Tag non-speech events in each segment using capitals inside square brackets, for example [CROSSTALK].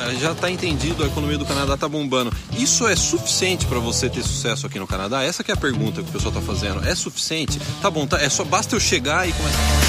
eh, já está entendido, a economia do Canadá está bombando. Isso é suficiente para você ter sucesso aqui no Canadá? Essa é a pergunta que o pessoal está fazendo. É suficiente? Tá bom, tá, é só basta eu chegar e começar.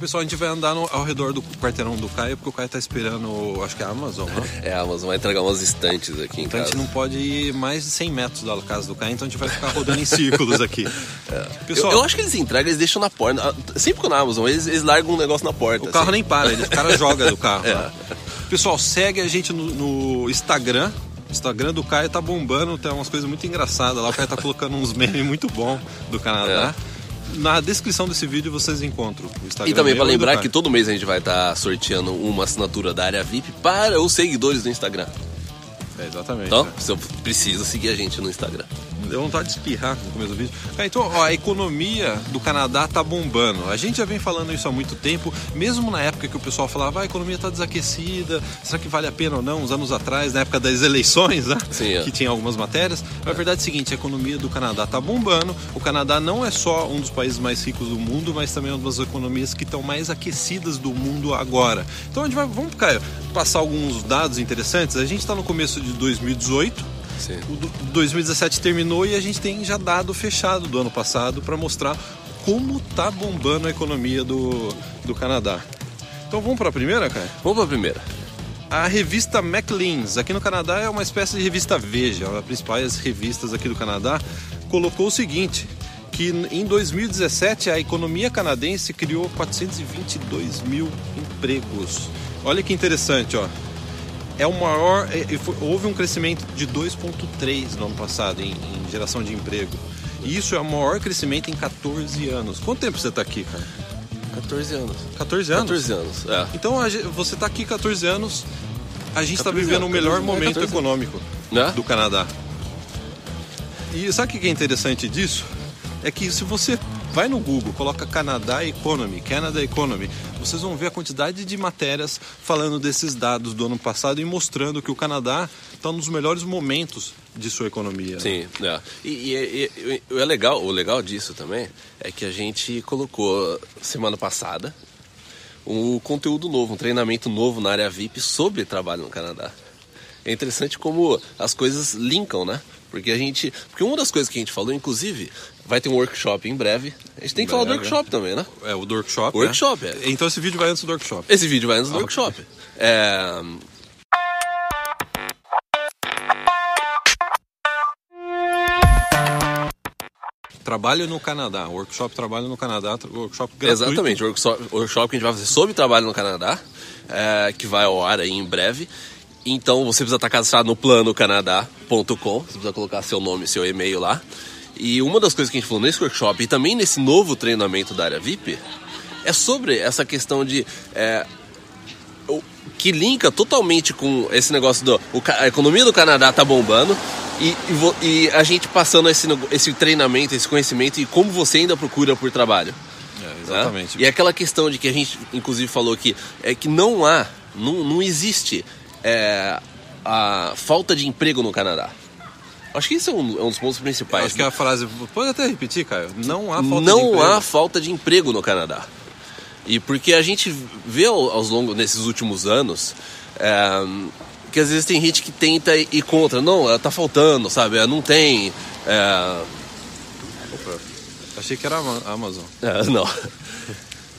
Pessoal, a gente vai andar no- ao redor do quarteirão do Caio, porque o Caio tá esperando, acho que é a Amazon, né? [LAUGHS] É, a Amazon vai entregar umas estantes aqui em Então a casa. gente não pode ir mais de 100 metros da casa do Caio, então a gente vai ficar rodando em círculos aqui. [LAUGHS] Pessoal, É. Eu, eu acho que eles entregam, eles deixam na porta. Sempre que na Amazon, eles, eles largam um negócio na porta. o carro assim. nem para, ele, o cara joga do carro. [LAUGHS] É. né? Pessoal, segue a gente no, no Instagram. O Instagram do Caio tá bombando, tem umas coisas muito engraçadas lá. O Caio tá colocando uns memes muito bons do Canadá. Na descrição desse vídeo vocês encontram o Instagram. E também do lembrar que todo mês a gente vai estar sorteando uma assinatura da área VIP para os seguidores do Instagram. É, exatamente. Então, né? você precisa seguir a gente no Instagram. Deu vontade de espirrar no começo do vídeo. Cara, então, ó, a economia do Canadá tá bombando. A gente já vem falando isso há muito tempo, mesmo na época que o pessoal falava, ah, a economia tá desaquecida, será que vale a pena ou não? Uns anos atrás, na época das eleições, né? Sim, é. Que tinha algumas matérias. Mas a verdade é a seguinte, a economia do Canadá tá bombando. O Canadá não é só um dos países mais ricos do mundo, mas também é uma das economias que estão mais aquecidas do mundo agora. Então a gente vai, vamos, Caio, passar alguns dados interessantes. A gente tá no começo de 2018. Sim. O do- 2017 terminou e a gente tem já dado fechado do ano passado para mostrar como tá bombando a economia do, do Canadá. Então vamos para a primeira, cara? Vamos pra primeira. A revista Maclean's, aqui no Canadá, é uma espécie de revista Veja, uma das principais revistas aqui do Canadá, colocou o seguinte, que em 2017 a economia canadense criou 422 mil empregos. Olha que interessante, ó. É o maior, é- é- foi- houve um crescimento de 2,3 no ano passado em, em geração de emprego. E isso é o maior crescimento em 14 anos. Quanto tempo você está aqui, cara? 14 anos. 14 anos? 14 anos, é. Então você está aqui 14 anos, a gente está 14 vivendo o melhor 14, momento 14. econômico Né? do Canadá. E sabe o que é interessante disso? É que se você vai no Google, coloca Canadá Economy, Canada Economy, vocês vão ver a quantidade de matérias falando desses dados do ano passado e mostrando que o Canadá está nos melhores momentos de sua economia. Sim, é. E, e- e- e- é legal, o legal disso também é que a gente colocou semana passada um conteúdo novo, um treinamento novo na área VIP sobre trabalho no Canadá. É interessante como as coisas linkam, né? Porque a gente. Porque uma das coisas que a gente falou, inclusive, vai ter um workshop em breve. A gente tem que falar do breve. workshop também, né? É o do workshop. O workshop, né? é. Então esse vídeo vai antes do workshop. Esse vídeo vai antes do Ah, workshop. É, Trabalho no Canadá, workshop trabalho no Canadá, workshop gratuito. Exatamente, workshop, workshop que a gente vai fazer sobre trabalho no Canadá, é, que vai ao ar aí em breve. Então você precisa estar cadastrado no planocanadá.com, você precisa colocar seu nome, seu e-mail lá. E uma das coisas que a gente falou nesse workshop e também nesse novo treinamento da área VIP é sobre essa questão de é, que linka totalmente com esse negócio do o a economia do Canadá tá bombando e, e e a gente passando esse, esse treinamento, esse conhecimento e como você ainda procura por trabalho. É, né? exatamente. E aquela questão de que a gente, inclusive, falou aqui, é que não há, não, não existe é, a falta de emprego no Canadá. Acho que esse é um, é um dos pontos principais. Acho que a frase. Pode até repetir, Caio. Não há falta de não emprego. há falta de emprego no Canadá. E porque a gente vê ao- aos longos nesses últimos anos é, que às vezes tem gente que tenta ir contra. Não, tá faltando, sabe? Não tem. é, Opa, achei que era a Ama- Amazon. [LAUGHS] É, não.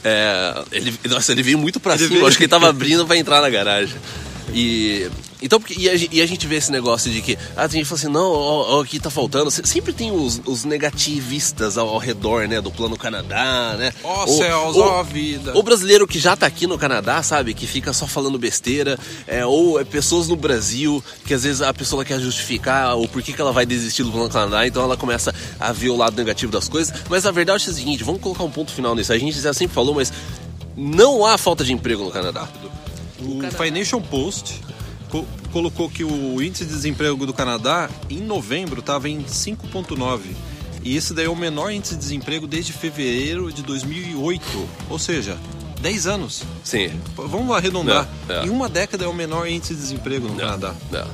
É, ele, nossa, ele veio muito pra Ele cima. veio- Acho que ele tava abrindo pra entrar na garagem. E então porque, e, a, e a gente vê esse negócio de que ah, tem gente fala assim, não, ó, ó, aqui tá faltando. Sempre tem os, os negativistas ao, ao redor, né, do plano Canadá, né? Ó céus, ó vida. O brasileiro que já tá aqui no Canadá, sabe, que fica só falando besteira, é, ou é pessoas no Brasil que às vezes a pessoa quer justificar o porquê que ela vai desistir do plano Canadá, então ela começa a ver o lado negativo das coisas. Mas a verdade é o seguinte, vamos colocar um ponto final nisso. A gente já sempre falou, mas não há falta de emprego no Canadá. O Financial Post co colocou que o índice de desemprego do Canadá em novembro estava em 5,9. E esse daí é o menor índice de desemprego desde fevereiro de 2008. Ou seja, 10 anos. Sim. Vamos arredondar. É. Em uma década é o menor índice de desemprego no é, Canadá. É.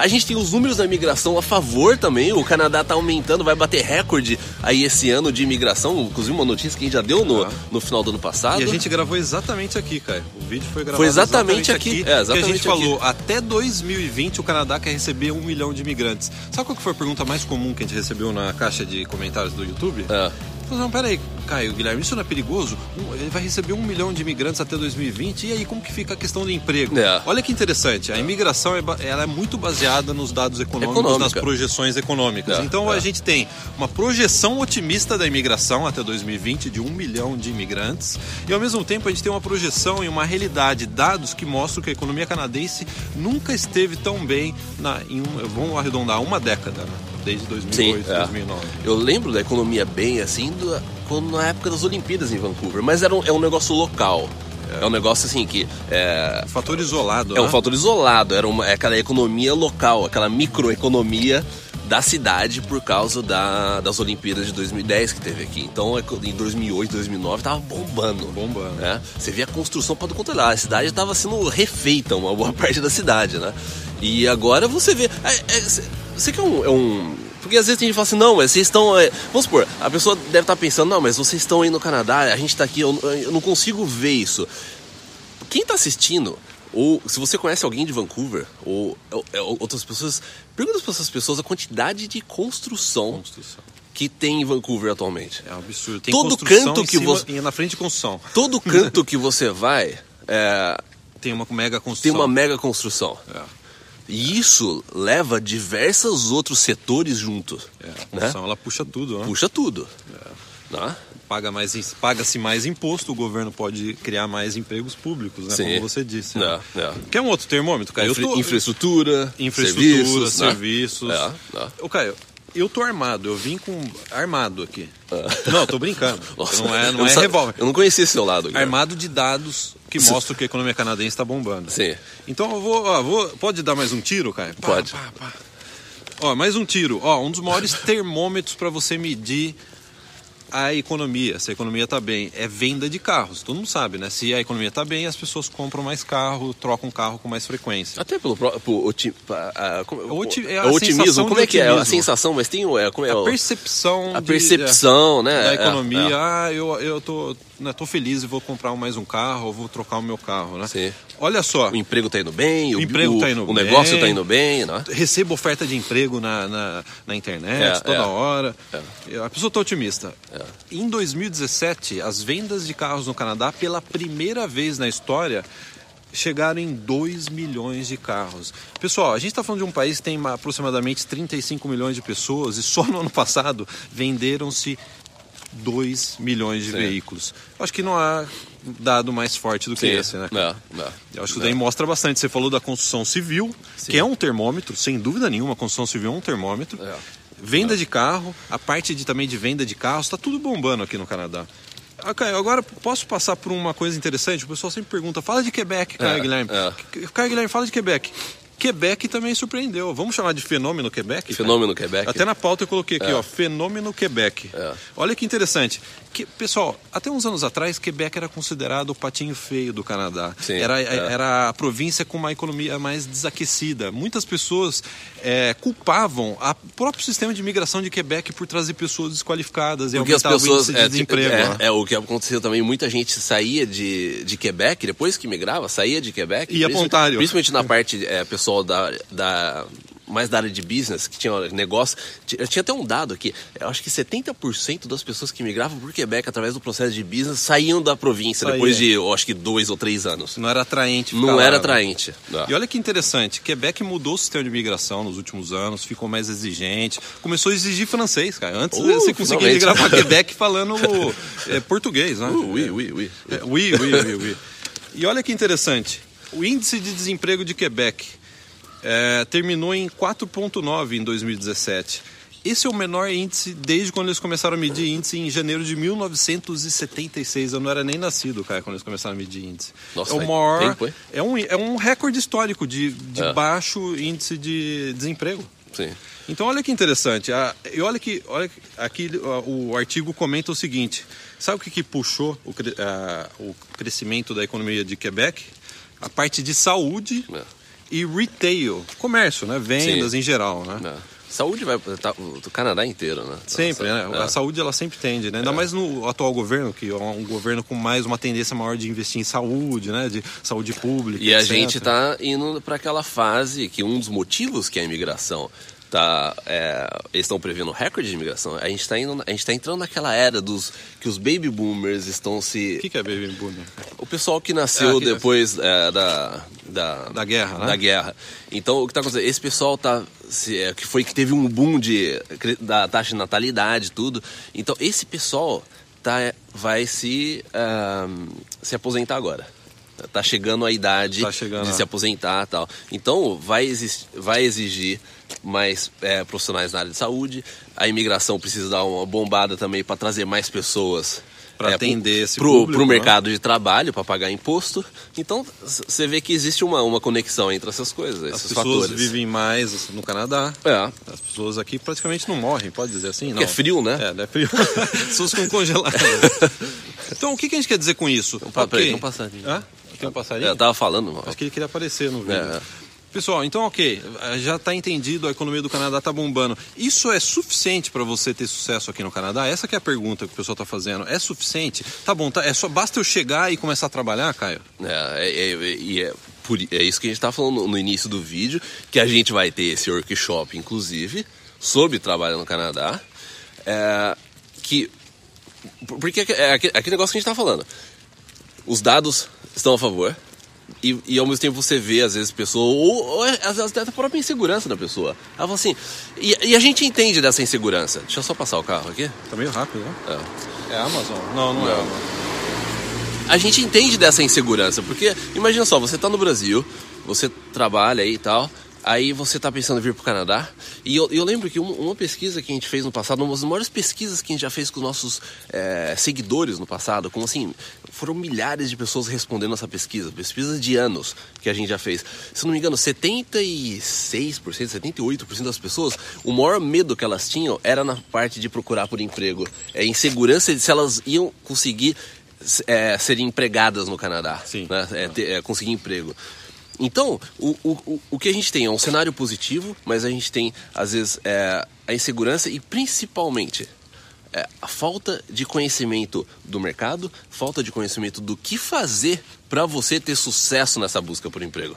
A gente tem os números da imigração a favor também. O Canadá está aumentando, vai bater recorde aí esse ano de imigração. Inclusive uma notícia que a gente já deu no, no final do ano passado. E a gente gravou exatamente aqui, cara. O vídeo foi gravado foi exatamente, exatamente aqui. aqui. É, exatamente que a gente aqui. falou, até 2020 o Canadá quer receber um milhão de imigrantes. Sabe qual que foi a pergunta mais comum que a gente recebeu na caixa de comentários do YouTube? É. Não, peraí, Caio, Guilherme, isso não é perigoso? Ele vai receber um milhão de imigrantes até 2020, e aí como que fica a questão do emprego? É. Olha que interessante, a imigração é, ela é muito baseada nos dados econômicos, Econômica. nas projeções econômicas. É, Então é. a gente tem uma projeção otimista da imigração até 2020 de um milhão de imigrantes, e ao mesmo tempo a gente tem uma projeção e uma realidade, dados que mostram que a economia canadense nunca esteve tão bem na, em um, vamos arredondar, uma década, né? Desde 2008, Sim, é. 2009. Eu lembro da economia bem assim do, quando, na época das Olimpíadas em Vancouver, mas era um, é um negócio local. É. um negócio assim que. É, Fator isolado, é um né? fator isolado, era uma, é aquela economia local, aquela microeconomia da cidade por causa da, das Olimpíadas de 2010 que teve aqui. Então, em 2008, 2009, tava bombando. Bombando. Né? Você via a construção para conta lá. A cidade estava sendo refeita, uma boa [LAUGHS] parte da cidade, né? E agora você vê. É, é, você que é um, é um porque às vezes tem gente que fala assim, não, mas vocês estão. É... Vamos supor, a pessoa deve estar pensando, não, mas vocês estão aí no Canadá, a gente está aqui, eu, eu, não consigo ver isso. Quem está assistindo, ou se você conhece alguém de Vancouver, ou, ou, ou outras pessoas, pergunta para essas pessoas a quantidade de construção, construção. que tem em Vancouver atualmente. É um absurdo. Tem Todo canto que cima, você. Na frente de construção. Todo canto que você vai. É... Tem uma mega construção. Tem uma mega construção. É. E isso leva diversos outros setores juntos. É, a construção, né? ela puxa tudo, né? Puxa tudo. É. Né? Paga mais, paga-se mais imposto, o governo pode criar mais empregos públicos, né? Sim. Como você disse. Né? É. Quer um outro termômetro, Caio? Infra tô... Infraestrutura, infraestrutura, serviços. serviços. Né? É. Ô, Caio, eu tô armado, eu vim com armado aqui. Não, tô brincando. [LAUGHS] Nossa, não é, não eu é revólver. Eu não conhecia esse seu lado. Guilherme. Armado de dados que mostram que a economia canadense está bombando. Sim. Então eu vou, ó, vou. Pode dar mais um tiro, Caio? Pá, Pode. pá, pá. Ó, mais um tiro. Ó, um dos maiores termômetros para você medir a economia, se a economia está bem, é venda de carros. Todo mundo sabe, né? Se a economia está bem, as pessoas compram mais carro, trocam carro com mais frequência. Até pelo próprio oti, a, O oti- é a o otimismo, como de é que é? A sensação, mas tem o- é, como é A o- percepção, a de- percepção, né? da É, economia. é. Ah, eu, eu tô, né, tô feliz e vou comprar mais um carro, ou vou trocar o meu carro, né? Sim. Olha só, O emprego tá indo bem, o, emprego o, tá indo o negócio bem. tá indo bem, né? recebo oferta de emprego na, na, na internet É, toda é. hora. A pessoa está otimista. Em 2017, as vendas de carros no Canadá, pela primeira vez na história, chegaram em 2 milhões de carros. Pessoal, a gente está falando de um país que tem aproximadamente 35 milhões de pessoas e só no ano passado venderam-se 2 milhões de Sim. veículos. Acho que não há dado mais forte do que Sim. esse, né? Não, não. Eu acho que daí mostra bastante. Você falou da construção civil, Sim. que é um termômetro, sem dúvida nenhuma, a construção civil é um termômetro. É. Venda de carro, a parte de, também de venda de carros, está tudo bombando aqui no Canadá. Ah, Caio, agora posso passar por uma coisa interessante? O pessoal sempre pergunta, fala de Quebec, Caio É, Guilherme. é. Caio Guilherme, fala de Quebec. Quebec também surpreendeu. Vamos chamar de fenômeno Quebec? Fenômeno Quebec. Até na pauta eu coloquei aqui, É. ó, fenômeno Quebec. É. Olha que interessante. Que, pessoal, até uns anos atrás, Quebec era considerado o patinho feio do Canadá. Sim, era, é. era a província com uma economia mais desaquecida. Muitas pessoas é, culpavam o próprio sistema de imigração de Quebec por trazer pessoas desqualificadas e Porque as aumentar pessoas. o índice de É, desemprego. é, né? é, o que aconteceu também, muita gente saía de, de Quebec, depois que migrava, saía de Quebec. Pra principalmente- Ontário. Principalmente na parte é, pessoal da, da mais da área de business, que tinha negócio. Eu tinha até um dado aqui. Eu acho que 70% das pessoas que migravam por Quebec através do processo de business saíam da província Saía. depois de, eu acho que dois ou três anos. Não era atraente. Não lá, era né? atraente. Não. E olha que interessante, Quebec mudou o sistema de imigração nos últimos anos, ficou mais exigente, começou a exigir francês, cara. Antes Uh, você conseguia migrar para [LAUGHS] Quebec falando é, português, né? Uh, oui, oui, oui. É, oui, oui, oui, oui. E olha que interessante, o índice de desemprego de Quebec é, terminou em 4,9 em 2017. Esse é o menor índice desde quando eles começaram a medir índice em janeiro de 1976. Eu não era nem nascido, cara, quando eles começaram a medir índice. Nossa, é o faz maior. tempo, hein? é, um, é um recorde histórico de, de É. baixo índice de desemprego. Sim. Então olha que interessante. A- E olha que olha aqui o artigo comenta o seguinte: sabe o que, que puxou o, a- o crescimento da economia de Quebec? A parte de saúde É. e retail, comércio, né? Vendas Sim. em geral, né? É. Saúde vai tá, o Canadá inteiro, né? Sempre, né? É. A saúde ela sempre tende, né? Ainda mais no atual governo, que é um governo com mais uma tendência maior de investir em saúde, né? De saúde pública. E a etc. gente tá indo para aquela fase que um dos motivos que a imigração tá é, eles estão prevendo recorde de imigração. A gente tá indo, a gente tá entrando naquela era dos que os baby boomers estão se O que, que é baby boomer? o pessoal que nasceu Ah, que- depois é, da, da Da guerra, né? da guerra. Então o que tá acontecendo? Esse pessoal tá se, é, que foi que teve um boom de da taxa de natalidade e tudo. Então esse pessoal tá vai se ahn, se aposentar agora. Tá chegando a idade Tá chegando, de é. se aposentar tal. Então vai, exis- vai exigir mais é, profissionais na área de saúde. A imigração precisa dar uma bombada também para trazer mais pessoas Pra é, atender esse pro, público, pro né? mercado de trabalho para pagar imposto. Então você vê que existe uma, uma conexão entre essas coisas, As pessoas fatores. vivem mais no Canadá. É. As pessoas aqui praticamente não morrem, pode dizer assim? Porque não. é frio, né? É, é frio. [LAUGHS] As pessoas ficam congeladas. [LAUGHS] Então, o que, que a gente quer dizer com isso? pa- Ok. peraí, tem um passarinho. Hã? Tem um passarinho? É, eu tava falando, mano. Acho que ele queria aparecer no vídeo. É. Pessoal, então ok, já está entendido, a economia do Canadá está bombando. Isso é suficiente para você ter sucesso aqui no Canadá? Essa é a pergunta que o pessoal está fazendo. É suficiente? Tá bom, tá, é só basta eu chegar e começar a trabalhar, Caio? É, é, é, é, é isso que a gente tá falando no, início do vídeo, que a gente vai ter esse workshop, inclusive, sobre trabalho no Canadá. É, que. Porque é aquele, aquele negócio que a gente tá falando. Os dados estão a favor. E, e ao mesmo tempo você vê, às vezes, pessoa, ou, ou às vezes até a própria insegurança da pessoa. Ela fala assim, e, e a gente entende dessa insegurança. Deixa eu só passar o carro aqui. Tá meio rápido, né? É. É a Amazon? Não, não, é a Não. Amazon. a gente entende dessa insegurança, porque imagina só, você tá no Brasil, você trabalha aí e tal, aí você tá pensando em vir pro Canadá, e eu, eu lembro que uma, uma pesquisa que a gente fez no passado, uma das maiores pesquisas que a gente já fez com os nossos é, seguidores no passado, como assim, foram milhares de pessoas respondendo essa pesquisa, pesquisa de anos que a gente já fez. Se não me engano, 76%, 78% das pessoas, o maior medo que elas tinham era na parte de procurar por emprego, é insegurança de se elas iam conseguir é, serem empregadas no Canadá, né? É, ter- é, conseguir emprego. Então, o, o, o- que a gente tem é um cenário positivo, mas a gente tem, às vezes, é, a insegurança e principalmente é, a falta de conhecimento do mercado, falta de conhecimento do que fazer para você ter sucesso nessa busca por emprego.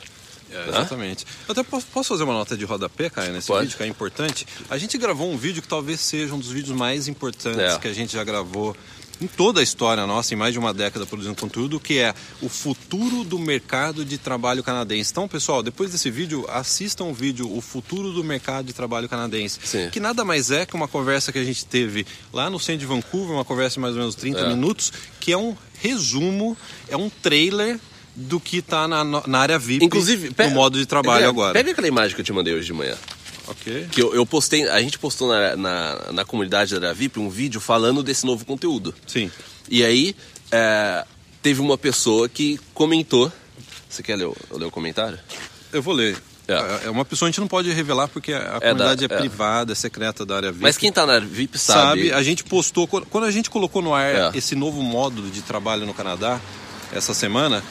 É, exatamente. Eu até posso, posso fazer uma nota de rodapé, Caio, nesse Pode. vídeo, que é importante. A gente gravou um vídeo que talvez seja um dos vídeos mais importantes É. que a gente já gravou em toda a história nossa, em mais de uma década produzindo conteúdo, que é o futuro do mercado de trabalho canadense. Então, pessoal, depois desse vídeo, assistam o vídeo O Futuro do Mercado de Trabalho Canadense, Sim. que nada mais é que uma conversa que a gente teve lá no centro de Vancouver, uma conversa de mais ou menos 30 É. minutos, que é um resumo, é um trailer do que está na, na área VIP Inclusive, no modo de trabalho pega, agora. Pega aquela imagem que eu te mandei hoje de manhã. Ok. Que eu, eu postei, a gente postou na, na, na comunidade da VIP um vídeo falando desse novo conteúdo. Sim. E aí, é, teve uma pessoa que comentou. Você quer ler o, ler o comentário? Eu vou ler. É. É uma pessoa que a gente não pode revelar porque a É comunidade da- é, é. privada, é secreta da área VIP. Mas quem tá na VIP sabe, sabe. a gente postou, quando a gente colocou no ar É. esse novo módulo de trabalho no Canadá, essa semana,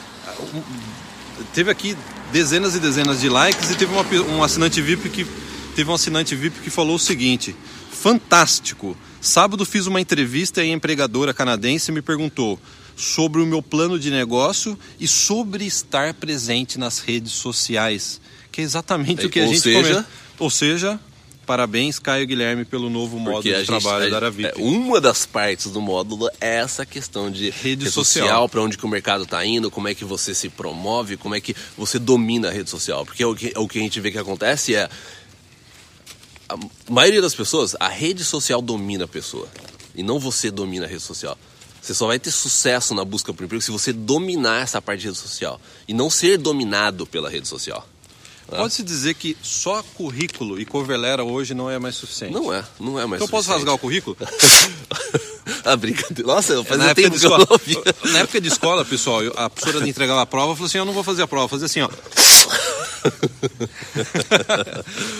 teve aqui dezenas e dezenas de likes e teve uma um assinante VIP que teve um assinante VIP que falou o seguinte: fantástico. Sábado fiz uma entrevista e a empregadora canadense me perguntou sobre o meu plano de negócio e sobre estar presente nas redes sociais, que é exatamente o que a gente seja, come- Ou seja, parabéns, Caio Guilherme, pelo novo modo Porque a de gente- trabalho a- da Aravip. é, uma das partes do módulo é essa questão de Rede social. para onde que o mercado está indo, como é que você se promove, como é que você domina a rede social. Porque o que, o que a gente vê que acontece é a maioria das pessoas, a rede social domina a pessoa e não você domina a rede social. Você só vai ter sucesso na busca por emprego se você dominar essa parte de rede social e não ser dominado pela rede social. Pode-se dizer que só currículo e cover letter hoje não é mais suficiente. Não é, não é mais Então eu posso suficiente. rasgar o currículo? a [LAUGHS] brincadeira. Nossa, faz na, tempo de escola, na época de escola, pessoal, a professora entregava a prova falou assim: Eu não vou fazer a prova, vou fazer assim, ó. [LAUGHS]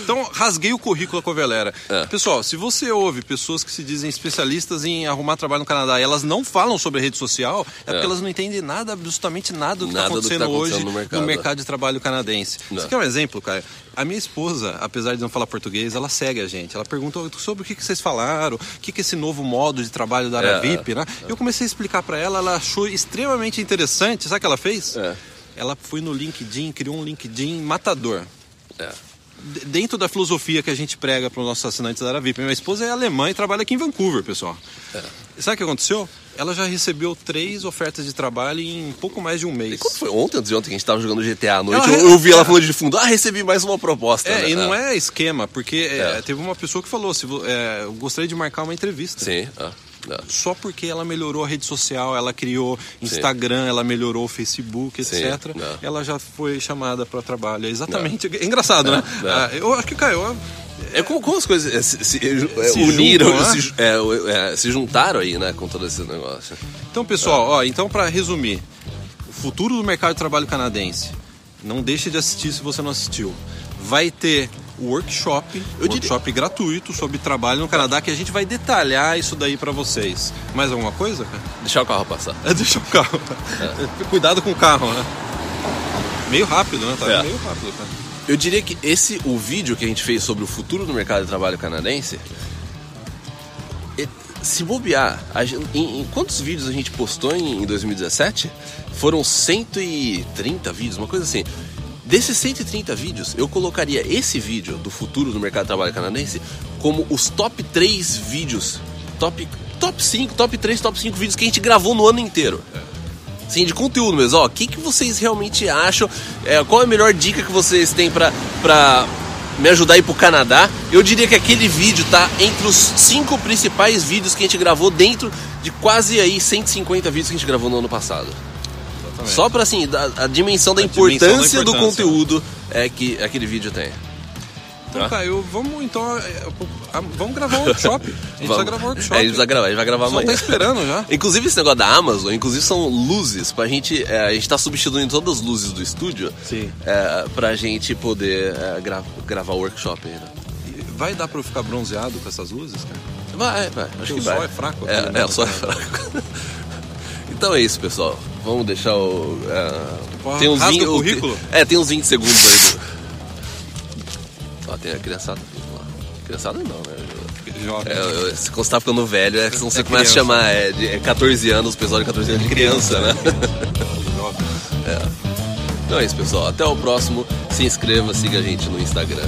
então, rasguei o currículo a covelera. É. Pessoal, se você ouve pessoas que se dizem especialistas em arrumar trabalho no Canadá e elas não falam sobre rede social, é, porque elas não entendem nada, absolutamente nada do que está acontecendo, tá acontecendo hoje no no mercado. mercado. de trabalho canadense. Não. Você quer um exemplo, Caio? A minha esposa, apesar de não falar português, ela segue a gente. Ela pergunta sobre o que, que vocês falaram, o que, que é esse novo modo de trabalho da área É, VIP, né? Eu comecei a explicar para ela, ela achou extremamente interessante. Sabe o que ela fez? É. Ela foi no LinkedIn, criou um LinkedIn matador. É. Dentro da filosofia que a gente prega para os nossos assinantes da área VIP. Minha esposa é alemã e trabalha aqui em Vancouver, pessoal. É. Sabe o que aconteceu? Ela já recebeu três ofertas de trabalho em pouco mais de um mês. E quando foi ontem, antes de ontem, que a gente tava jogando GTA à noite, Ela- eu, eu vi ela falando de fundo, ah, recebi mais uma proposta. É, né? e não Ah, é esquema, porque é, É. teve uma pessoa que falou: se, é, eu gostaria de marcar uma entrevista. Sim, ah, ah. Só porque ela melhorou a rede social, ela criou Instagram, ela melhorou o Facebook, Sim, etc. não. Ela já foi chamada para trabalho. É exatamente. É engraçado, né? não. Ah, eu acho que, Caio, eu- É como, como as coisas é, se, se- é, Se uniram, juntam, né? se, é, é, juntaram aí, né, com todo esse negócio. Então, pessoal, ó, então para resumir, o futuro do mercado de trabalho canadense. Não deixe de assistir se você não assistiu. Vai ter o workshop, Eu diria- workshop gratuito sobre trabalho no Canadá que a gente vai detalhar isso daí para vocês. Mais alguma coisa, cara? Deixar o carro passar. [LAUGHS] É deixar o carro. Cuidado com o carro, né? Meio rápido, né? Tá É. meio rápido, cara. Eu diria que esse, o vídeo que a gente fez sobre o futuro do mercado de trabalho canadense, e- se bobear, a gen- em, em quantos vídeos a gente postou em, em 2017? Foram 130 vídeos, uma coisa assim. Desses 130 vídeos, eu colocaria esse vídeo do futuro do mercado de trabalho canadense como os top 3 vídeos, top, top 5, top 3, top 5 vídeos que a gente gravou no ano inteiro. Sim, de conteúdo mesmo. Ó, o que, que vocês realmente acham? É, qual é a melhor dica que vocês têm pra, pra me ajudar a ir pro Canadá? Eu diria que aquele vídeo tá entre os cinco principais vídeos que a gente gravou dentro de quase aí 150 vídeos que a gente gravou no ano passado. Exatamente. Só pra assim, da- a, dimensão da A dimensão da importância do importância, conteúdo é que aquele vídeo tem. Então, Tá. Caio, vamos então. é, a- Vamos gravar um workshop. A gente Vamos. precisa gravar um workshop. É, a gente precisa gravar, a gente vai gravar Só amanhã. tá esperando já. [LAUGHS] Inclusive esse negócio da Amazon, inclusive são luzes pra gente. é, a gente tá substituindo todas as luzes do estúdio Sim. é, pra gente poder é, gra- gravar o workshop né? Vai dar pra eu ficar bronzeado com essas luzes, cara? Vai, vai, acho Porque que o vai. sol é fraco É, né? é, o sol é fraco. [LAUGHS] então é isso, pessoal. Vamos deixar o. é, Pô, tem uns rasga 20, o currículo? É, tem uns 20 segundos aí. Tem a criançada. lá. Criançada não, né? Jovem. É, eu- você tá ficando velho, é que você É começa a criança. chamar é, de é 14 anos, o pessoal de 14 anos de criança, né? Jovem. Então é isso, pessoal. Até o próximo. Se inscreva, siga a gente no Instagram.